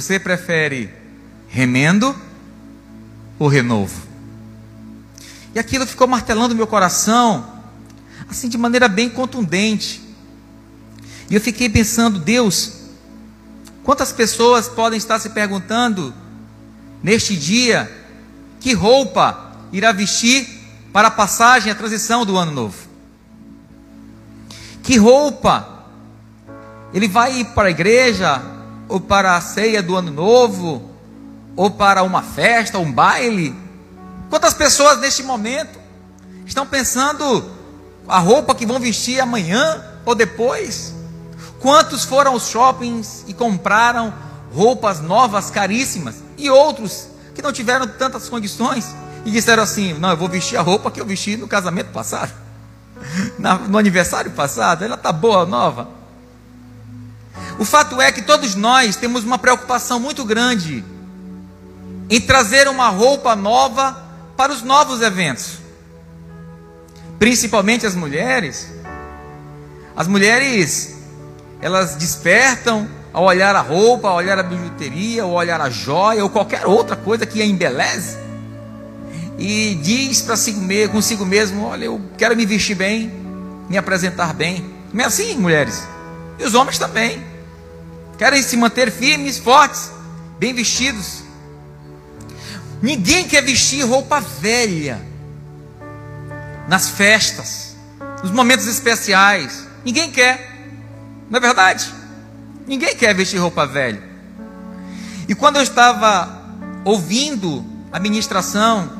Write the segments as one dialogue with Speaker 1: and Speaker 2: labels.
Speaker 1: Você prefere remendo ou renovo? E aquilo ficou martelando meu coração, assim de maneira bem contundente. E eu fiquei pensando, Deus, quantas pessoas podem estar se perguntando neste dia que roupa irá vestir para a passagem, a transição do ano novo? Que roupa ele vai ir para a igreja ou para a ceia do ano novo ou para uma festa, um baile? Quantas pessoas neste momento estão pensando a roupa que vão vestir amanhã ou depois? Quantos foram aos shoppings e compraram roupas novas, caríssimas, e outros que não tiveram tantas condições e disseram assim: Não, eu vou vestir a roupa que eu vesti no casamento passado, no aniversário passado, ela está boa, nova. O fato é que todos nós temos uma preocupação muito grande em trazer uma roupa nova para os novos eventos, principalmente as mulheres. As mulheres elas despertam ao olhar a roupa, ao olhar a bijuteria, ao olhar a joia ou qualquer outra coisa que a embeleze e diz para si consigo mesmo: Olha, eu quero me vestir bem, me apresentar bem. Não é assim, mulheres? E os homens também querem se manter firmes, fortes, bem vestidos. Ninguém quer vestir roupa velha nas festas, nos momentos especiais. Ninguém quer. Não é verdade? Ninguém quer vestir roupa velha. E quando eu estava ouvindo a ministração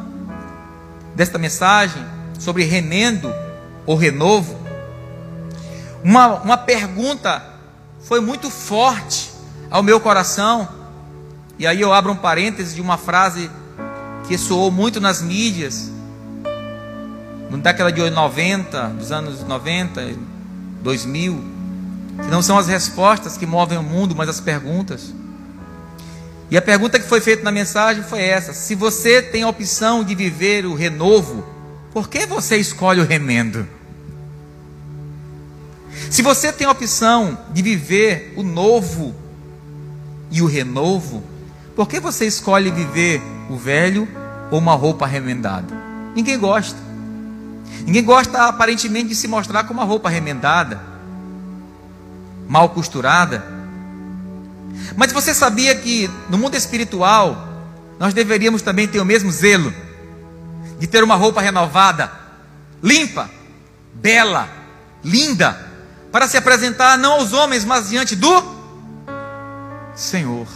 Speaker 1: desta mensagem sobre remendo ou renovo, uma, uma pergunta foi muito forte ao meu coração. E aí eu abro um parêntese de uma frase que soou muito nas mídias, década de 90, dos anos 90, 2000 que não são as respostas que movem o mundo, mas as perguntas. E a pergunta que foi feita na mensagem foi essa: se você tem a opção de viver o renovo, por que você escolhe o remendo? Se você tem a opção de viver o novo e o renovo, por que você escolhe viver o velho ou uma roupa remendada? Ninguém gosta. Ninguém gosta aparentemente de se mostrar com uma roupa remendada mal costurada. Mas você sabia que no mundo espiritual nós deveríamos também ter o mesmo zelo de ter uma roupa renovada, limpa, bela, linda, para se apresentar não aos homens, mas diante do Senhor.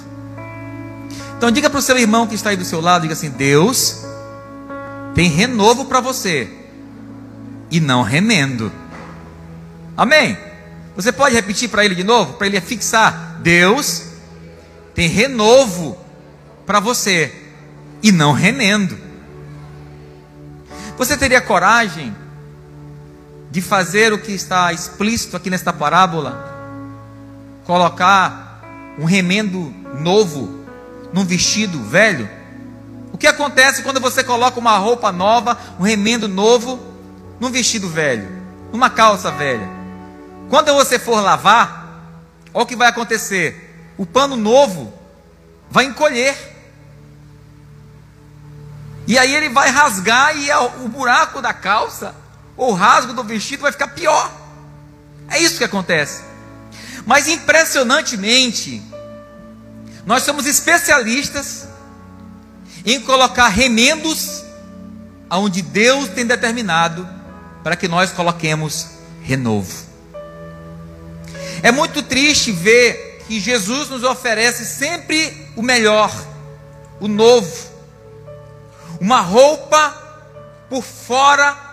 Speaker 1: Então diga para o seu irmão que está aí do seu lado, diga assim: Deus tem renovo para você e não remendo. Amém. Você pode repetir para ele de novo, para ele fixar: Deus tem renovo para você e não remendo. Você teria coragem de fazer o que está explícito aqui nesta parábola? Colocar um remendo novo num vestido velho? O que acontece quando você coloca uma roupa nova, um remendo novo, num vestido velho, numa calça velha? Quando você for lavar, olha o que vai acontecer: o pano novo vai encolher. E aí ele vai rasgar e o buraco da calça, ou rasgo do vestido vai ficar pior. É isso que acontece. Mas impressionantemente, nós somos especialistas em colocar remendos aonde Deus tem determinado para que nós coloquemos renovo. É muito triste ver que Jesus nos oferece sempre o melhor, o novo, uma roupa por fora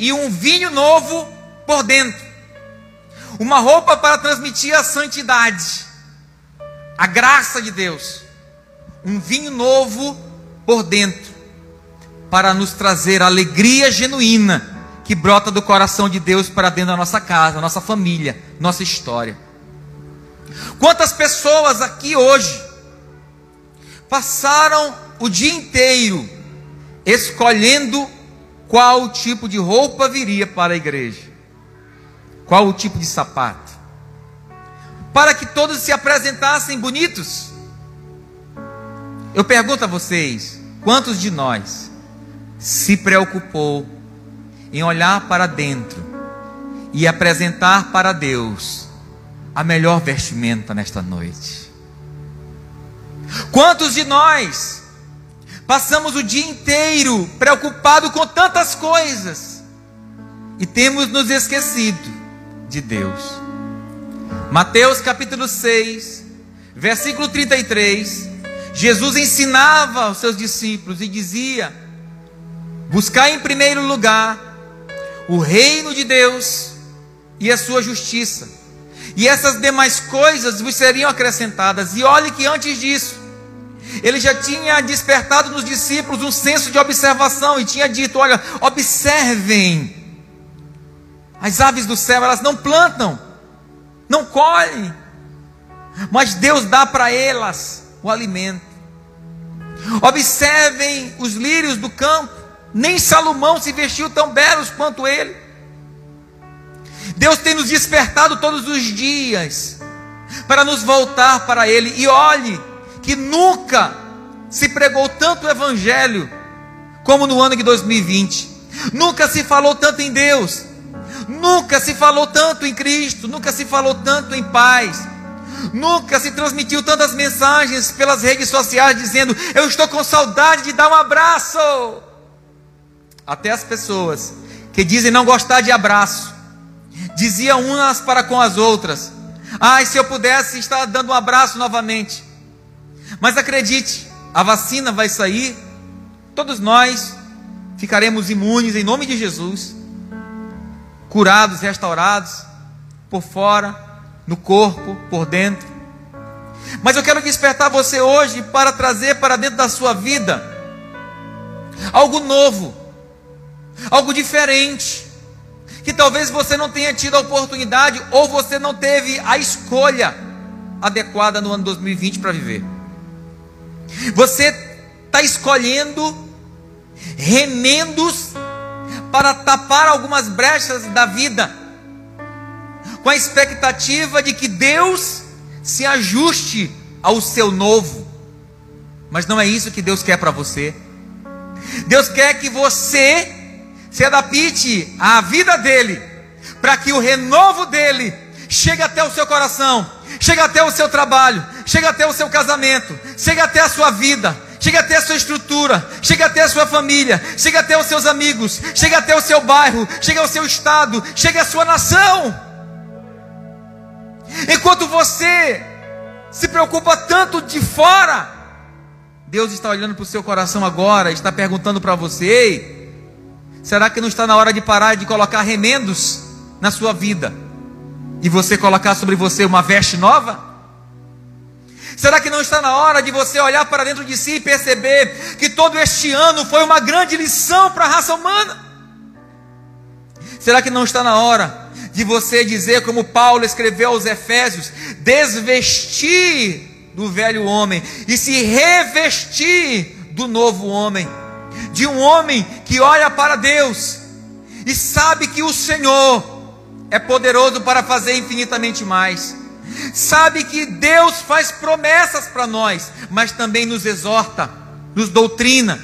Speaker 1: e um vinho novo por dentro, uma roupa para transmitir a santidade, a graça de Deus, um vinho novo por dentro, para nos trazer alegria genuína que brota do coração de Deus para dentro da nossa casa, nossa família, nossa história. Quantas pessoas aqui hoje passaram o dia inteiro escolhendo qual tipo de roupa viria para a igreja, qual o tipo de sapato, para que todos se apresentassem bonitos, Eu pergunto a vocês: quantos de nós se preocupou em olhar para dentro e apresentar para Deus a melhor vestimenta nesta noite? Quantos de nós passamos o dia inteiro preocupado com tantas coisas e temos nos esquecido de Deus? Mateus capítulo 6, versículo 33 Jesus ensinava aos seus discípulos e dizia: buscar em primeiro lugar o reino de Deus e a sua justiça, e essas demais coisas vos seriam acrescentadas. E olhe que antes disso, ele já tinha despertado nos discípulos um senso de observação e tinha dito: olha, observem. As aves do céu, elas não plantam, não colhem, mas Deus dá para elas o alimento. Observem os lírios do campo, nem Salomão se vestiu tão belos quanto ele. Deus tem nos despertado todos os dias para nos voltar para Ele. E olhe que nunca se pregou tanto o Evangelho como no ano de 2020. Nunca se falou tanto em Deus. Nunca se falou tanto em Cristo. Nunca se falou tanto em paz. Nunca se transmitiu tantas mensagens pelas redes sociais dizendo: Eu estou com saudade de dar um abraço. Até as pessoas que dizem não gostar de abraço, diziam umas para com as outras: Ai, se eu pudesse estar dando um abraço novamente. Mas acredite, a vacina vai sair, todos nós ficaremos imunes em nome de Jesus, curados, restaurados, por fora no corpo, por dentro. Mas eu quero despertar você hoje para trazer para dentro da sua vida algo novo, algo diferente, que talvez você não tenha tido a oportunidade ou você não teve a escolha adequada no ano 2020 para viver. Você está escolhendo remendos para tapar algumas brechas da vida com a expectativa de que Deus se ajuste ao seu novo. Mas não é isso que Deus quer para você. Deus quer que você se adapte à vida dele, para que o renovo dele chegue até o seu coração, chegue até o seu trabalho, chegue até o seu casamento, chegue até a sua vida, chegue até a sua estrutura, chegue até a sua família, chegue até os seus amigos, chegue até o seu bairro, chegue ao seu estado, chegue à sua nação. Enquanto você se preocupa tanto de fora, Deus está olhando para o seu coração agora, está perguntando para você: será que não está na hora de parar de colocar remendos na sua vida e você colocar sobre você uma veste nova? Será que não está na hora de você olhar para dentro de si e perceber que todo este ano foi uma grande lição para a raça humana? Será que não está na hora de você dizer, como Paulo escreveu aos Efésios, desvestir do velho homem e se revestir do novo homem, de um homem que olha para Deus e sabe que o Senhor é poderoso para fazer infinitamente mais. Sabe que Deus faz promessas para nós, mas também nos exorta, nos doutrina.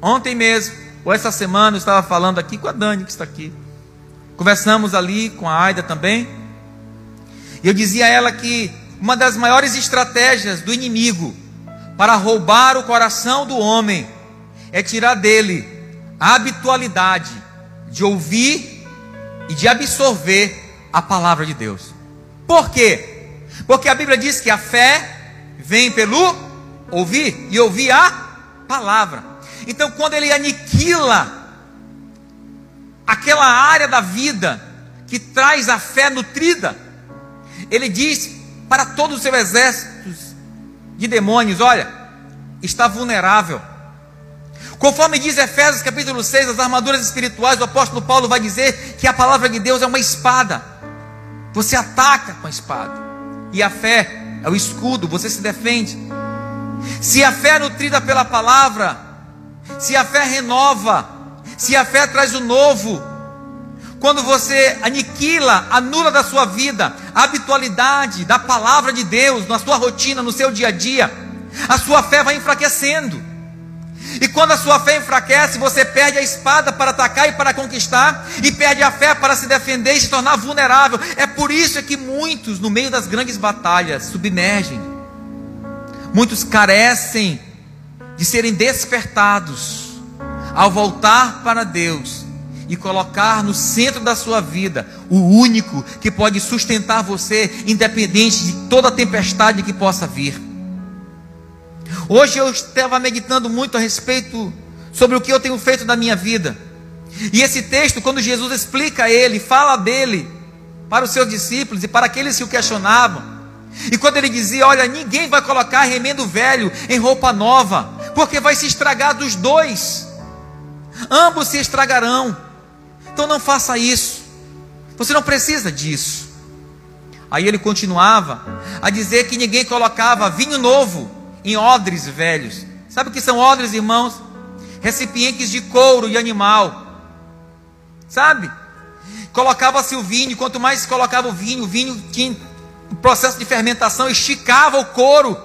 Speaker 1: Ontem mesmo, ou essa semana, eu estava falando aqui com a Dani, que está aqui. Conversamos ali com a Aida também. E eu dizia a ela que uma das maiores estratégias do inimigo para roubar o coração do homem é tirar dele a habitualidade de ouvir e de absorver a palavra de Deus. Por quê? Porque a Bíblia diz que a fé vem pelo ouvir e ouvir a palavra. Então, quando ele aniquila aquela área da vida que traz a fé nutrida. Ele diz para todos os seus exércitos de demônios: olha, está vulnerável. Conforme diz Efésios capítulo 6, as armaduras espirituais, o apóstolo Paulo vai dizer que a palavra de Deus é uma espada. Você ataca com a espada. E a fé é o escudo, você se defende. Se a fé é nutrida pela palavra, se a fé renova, se a fé traz o novo, quando você aniquila, anula da sua vida a habitualidade da palavra de Deus na sua rotina, no seu dia a dia, a sua fé vai enfraquecendo. E quando a sua fé enfraquece, você perde a espada para atacar e para conquistar, e perde a fé para se defender e se tornar vulnerável. É por isso é que muitos, no meio das grandes batalhas, submergem. Muitos carecem de serem despertados ao voltar para Deus e colocar no centro da sua vida o único que pode sustentar você, independente de toda tempestade que possa vir. Hoje eu estava meditando muito a respeito sobre o que eu tenho feito da minha vida. E esse texto, quando Jesus explica ele, fala dele para os seus discípulos e para aqueles que o questionavam. E quando ele dizia: Olha, ninguém vai colocar remendo velho em roupa nova, porque vai se estragar dos dois, ambos se estragarão. Então não faça isso, você não precisa disso. Aí ele continuava a dizer que ninguém colocava vinho novo em odres velhos. Sabe o que são odres, irmãos? Recipientes de couro e animal. Sabe? Colocava-se o vinho, quanto mais colocava o vinho, o vinho tinha um processo de fermentação, esticava o couro,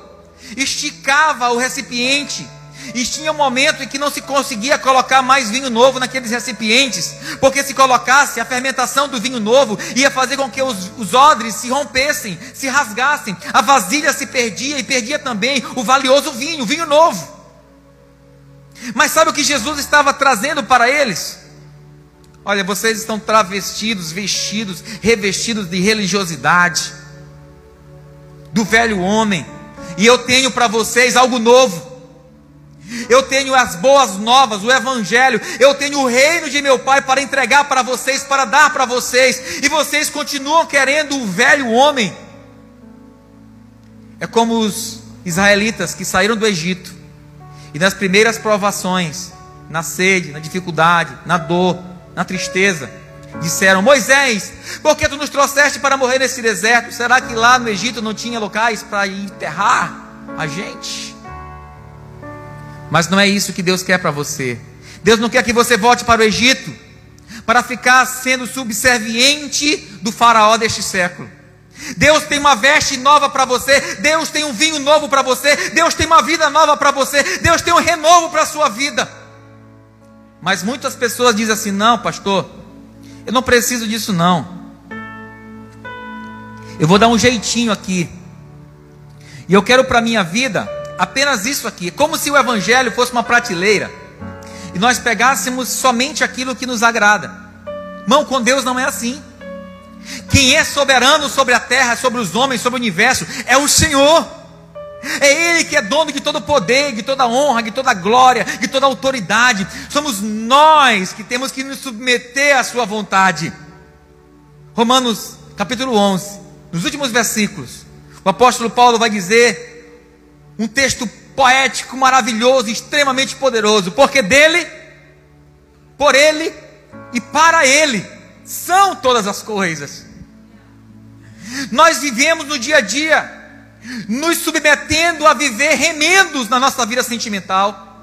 Speaker 1: esticava o recipiente. E tinha um momento em que não se conseguia colocar mais vinho novo naqueles recipientes, porque se colocasse, a fermentação do vinho novo ia fazer com que os, os odres se rompessem, se rasgassem, a vasilha se perdia e perdia também o valioso vinho, o vinho novo. Mas sabe o que Jesus estava trazendo para eles? Olha, vocês estão travestidos, vestidos, revestidos de religiosidade, do velho homem, e eu tenho para vocês algo novo eu tenho as boas novas, o Evangelho, eu tenho o reino de meu Pai para entregar para vocês, para dar para vocês, e vocês continuam querendo o velho homem. É como os israelitas que saíram do Egito, e nas primeiras provações, na sede, na dificuldade, na dor, na tristeza, disseram: Moisés, por que tu nos trouxeste para morrer nesse deserto? Será que lá no Egito não tinha locais para enterrar a gente? Mas não é isso que Deus quer para você. Deus não quer que você volte para o Egito para ficar sendo subserviente do faraó deste século. Deus tem uma veste nova para você, Deus tem um vinho novo para você, Deus tem uma vida nova para você, Deus tem um renovo para a sua vida. Mas muitas pessoas dizem assim: não, pastor, eu não preciso disso não. Eu vou dar um jeitinho aqui. E eu quero para minha vida apenas isso aqui, como se o Evangelho fosse uma prateleira e nós pegássemos somente aquilo que nos agrada. Mão com Deus não é assim. Quem é soberano sobre a terra, sobre os homens, sobre o universo, é o Senhor. É Ele que é dono de todo poder, de toda honra, de toda glória, de toda autoridade. Somos nós que temos que nos submeter à Sua vontade. Romanos capítulo 11, nos últimos versículos, o apóstolo Paulo vai dizer um texto poético, maravilhoso, extremamente poderoso, porque dele, por ele e para ele são todas as coisas. Nós vivemos no dia a dia, nos submetendo a viver remendos na nossa vida sentimental,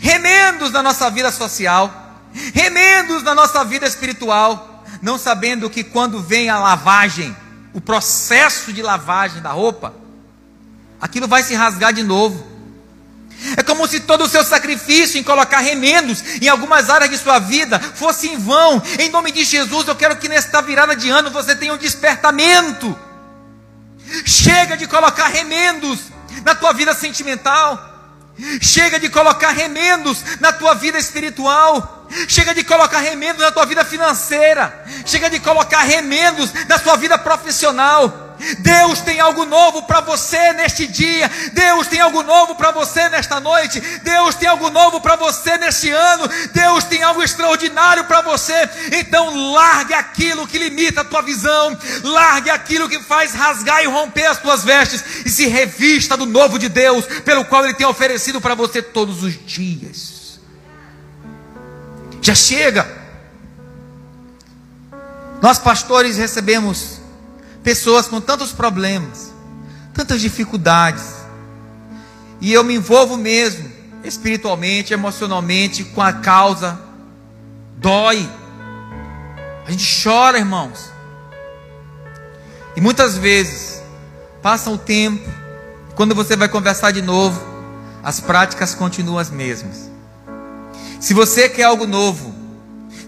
Speaker 1: remendos na nossa vida social, remendos na nossa vida espiritual, não sabendo que quando vem a lavagem, o processo de lavagem da roupa, aquilo vai se rasgar de novo. É como se todo o seu sacrifício em colocar remendos em algumas áreas de sua vida fosse em vão. Em nome de Jesus, eu quero que nesta virada de ano você tenha um despertamento. Chega de colocar remendos na tua vida sentimental. Chega de colocar remendos na tua vida espiritual. Chega de colocar remendos na tua vida financeira. Chega de colocar remendos na sua vida profissional. Deus tem algo novo para você neste dia. Deus tem algo novo para você nesta noite. Deus tem algo novo para você neste ano. Deus tem algo extraordinário para você. Então largue aquilo que limita a tua visão. Largue aquilo que faz rasgar e romper as tuas vestes e se revista do novo de Deus, pelo qual ele tem oferecido para você todos os dias. Já chega. Nós pastores recebemos pessoas com tantos problemas, tantas dificuldades. E eu me envolvo mesmo, espiritualmente, emocionalmente, com a causa. Dói. A gente chora, irmãos. E muitas vezes, passa o tempo, Quando você vai conversar de novo, as práticas continuam as mesmas. Se você quer algo novo,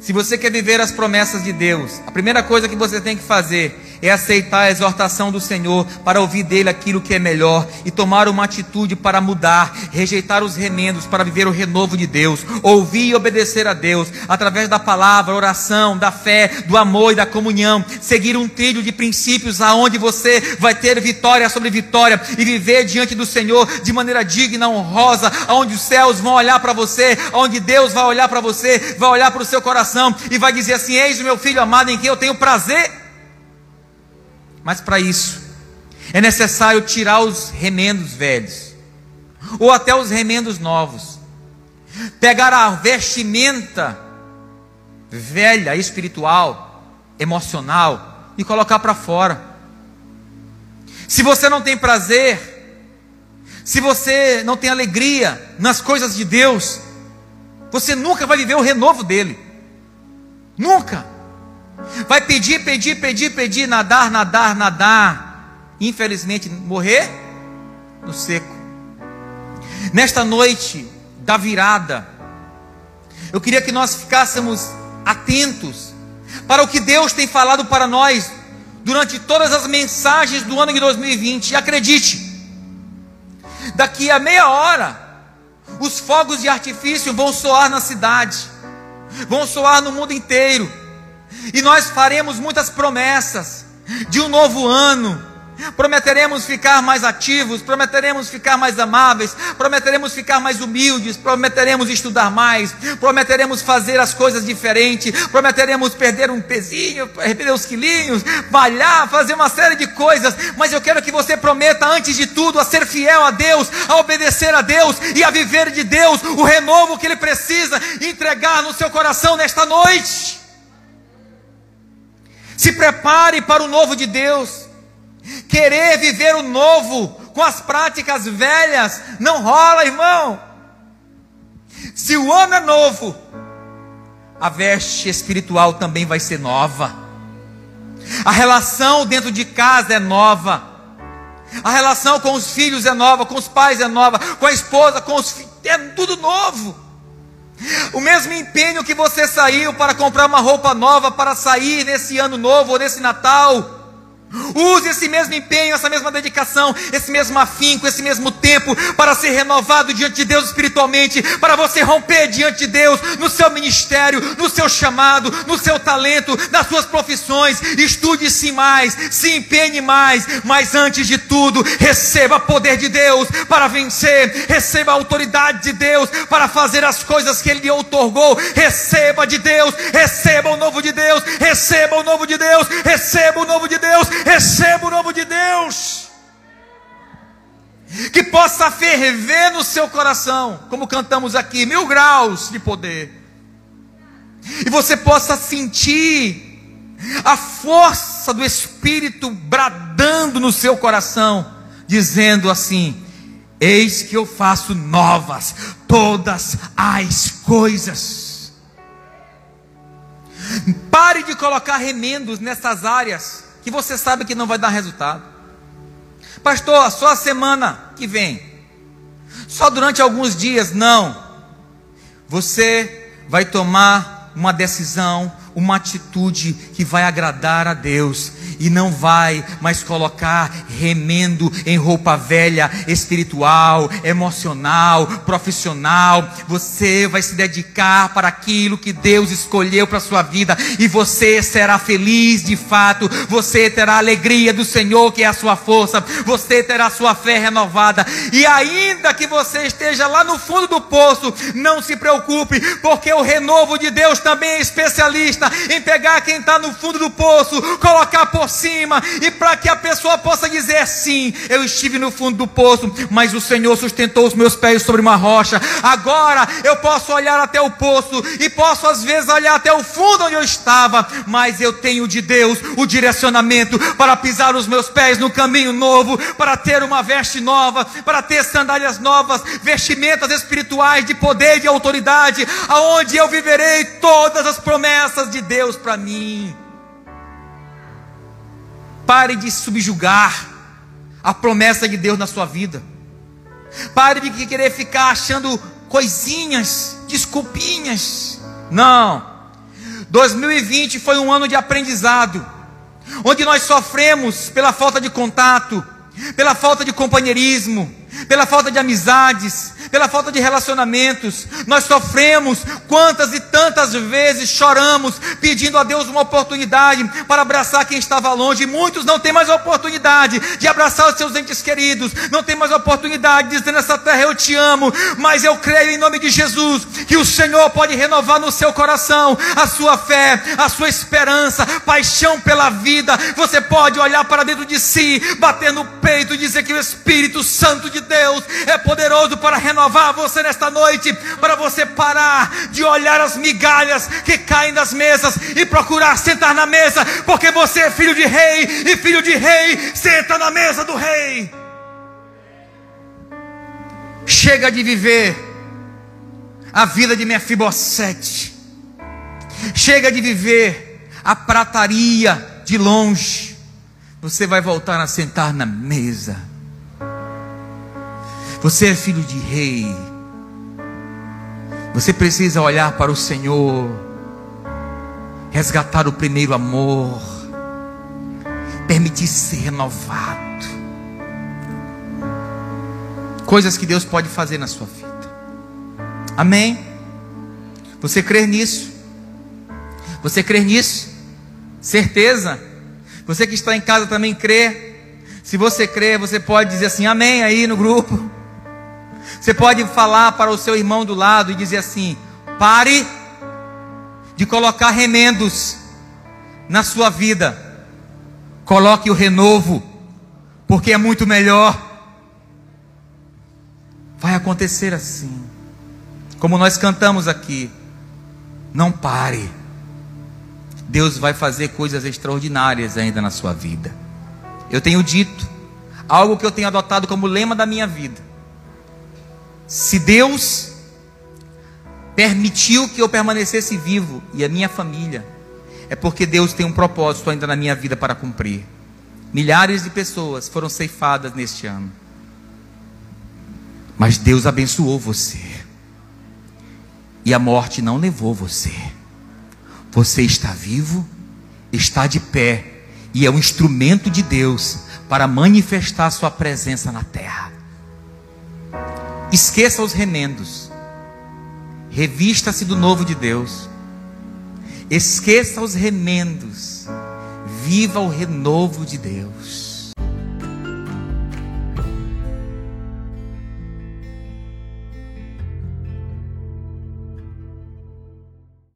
Speaker 1: se você quer viver as promessas de Deus, a primeira coisa que você tem que fazer é aceitar a exortação do Senhor para ouvir dele aquilo que é melhor e tomar uma atitude para mudar, rejeitar os remendos para viver o renovo de Deus, ouvir e obedecer a Deus através da palavra, oração, da fé, do amor e da comunhão, seguir um trilho de princípios aonde você vai ter vitória sobre vitória e viver diante do Senhor de maneira digna, honrosa, aonde os céus vão olhar para você, aonde Deus vai olhar para você, vai olhar para o seu coração e vai dizer assim: Eis o meu filho amado em quem eu tenho prazer. Mas para isso, é necessário tirar os remendos velhos, ou até os remendos novos, pegar a vestimenta velha, espiritual, emocional, e colocar para fora. Se você não tem prazer, se você não tem alegria nas coisas de Deus, você nunca vai viver o renovo dele. Nunca. Vai pedir, pedir, pedir, pedir, nadar, nadar, nadar. Infelizmente, morrer no seco. Nesta noite da virada, eu queria que nós ficássemos atentos para o que Deus tem falado para nós durante todas as mensagens do ano de 2020. E acredite, daqui a meia hora, os fogos de artifício vão soar na cidade, vão soar no mundo inteiro e nós faremos muitas promessas de um novo ano. Prometeremos ficar mais ativos, prometeremos ficar mais amáveis, prometeremos ficar mais humildes, prometeremos estudar mais, prometeremos fazer as coisas diferentes, prometeremos perder um pezinho, perder uns quilinhos, malhar, fazer uma série de coisas, mas eu quero que você prometa, antes de tudo, a ser fiel a Deus, a obedecer a Deus e a viver de Deus o renovo que Ele precisa entregar no seu coração nesta noite. Se prepare para o novo de Deus. Querer viver o novo com as práticas velhas não rola, irmão. Se o ano é novo, a veste espiritual também vai ser nova. A relação dentro de casa é nova. A relação com os filhos é nova, com os pais é nova, com a esposa, com os filhos, é tudo novo. O mesmo empenho que você saiu para comprar uma roupa nova para sair nesse ano novo ou nesse Natal, Use esse mesmo empenho, essa mesma dedicação, esse mesmo afinco, esse mesmo tempo para ser renovado diante de Deus espiritualmente, para você romper diante de Deus no seu ministério, no seu chamado, no seu talento, nas suas profissões. Estude-se mais, se empenhe mais, mas antes de tudo, receba poder de Deus para vencer, receba a autoridade de Deus para fazer as coisas que Ele lhe outorgou. Receba de Deus, receba o novo de Deus, receba o novo de Deus, receba o novo de Deus receba o novo de Deus. Que possa ferver no seu coração, como cantamos aqui, mil graus de poder. E você possa sentir a força do Espírito bradando no seu coração, dizendo assim: Eis que eu faço novas todas as coisas. Pare de colocar remendos nessas áreas que você sabe que não vai dar resultado. Pastor, só a semana que vem. Só durante alguns dias, não. Você vai tomar uma decisão, uma atitude que vai agradar a Deus e não vai mais colocar remendo em roupa velha, espiritual, emocional, profissional. Você vai se dedicar para aquilo que Deus escolheu para a sua vida e você será feliz de fato. Você terá a alegria do Senhor, que é a sua força. Você terá a sua fé renovada. E ainda que você esteja lá no fundo do poço, não se preocupe, porque o renovo de Deus também é especialista em pegar quem está no fundo do poço, colocar por cima, e para que a pessoa possa dizer sim, eu estive no fundo do poço, mas o Senhor sustentou os meus pés sobre uma rocha. Agora eu posso olhar até o poço e posso às vezes olhar até o fundo onde eu estava, mas eu tenho de Deus o direcionamento para pisar os meus pés no caminho novo, para ter uma veste nova, para ter sandálias novas, vestimentas espirituais de poder e de autoridade, aonde eu viverei todas as promessas de Deus para mim. Pare de subjugar a promessa de Deus na sua vida. Pare de querer ficar achando coisinhas, desculpinhas. Não. 2020 foi um ano de aprendizado, onde nós sofremos pela falta de contato, pela falta de companheirismo, pela falta de amizades, pela falta de relacionamentos. Nós sofremos quantas e tantas vezes choramos pedindo a Deus uma oportunidade para abraçar quem estava longe. Muitos não têm mais oportunidade de abraçar os seus entes queridos, não tem mais oportunidade de dizer nessa terra eu te amo, mas eu creio em nome de Jesus que o Senhor pode renovar no seu coração a sua fé, a sua esperança, paixão pela vida. Você pode olhar para dentro de si, bater no peito e dizer que o Espírito Santo de Deus é poderoso para renovar você nesta noite, para você parar de olhar as migalhas que caem das mesas e procurar sentar na mesa, porque você é filho de rei e filho de rei senta na mesa do rei. Chega de viver a vida de Mefibosete. Chega de viver a prataria de longe. Você vai voltar a sentar na mesa. Você é filho de rei. Você precisa olhar para o Senhor, resgatar o primeiro amor, permitir ser renovado. Coisas que Deus pode fazer na sua vida. Amém? Você crê nisso? Você crê nisso? Certeza? Você que está em casa também crê? Se você crê, você pode dizer assim, amém aí no grupo. Você pode falar para o seu irmão do lado e dizer assim: pare de colocar remendos na sua vida, coloque o renovo, porque é muito melhor. Vai acontecer assim, como nós cantamos aqui. Não pare, Deus vai fazer coisas extraordinárias ainda na sua vida. Eu tenho dito, algo que eu tenho adotado como lema da minha vida se Deus permitiu que eu permanecesse vivo e a minha família, é porque Deus tem um propósito ainda na minha vida para cumprir. Milhares de pessoas foram ceifadas neste ano. Mas Deus abençoou você. E a morte não levou você. Você está vivo, está de pé e é um instrumento de Deus para manifestar sua presença na terra. Esqueça os remendos. Revista-se do novo de Deus. Esqueça os remendos. Viva o renovo de Deus.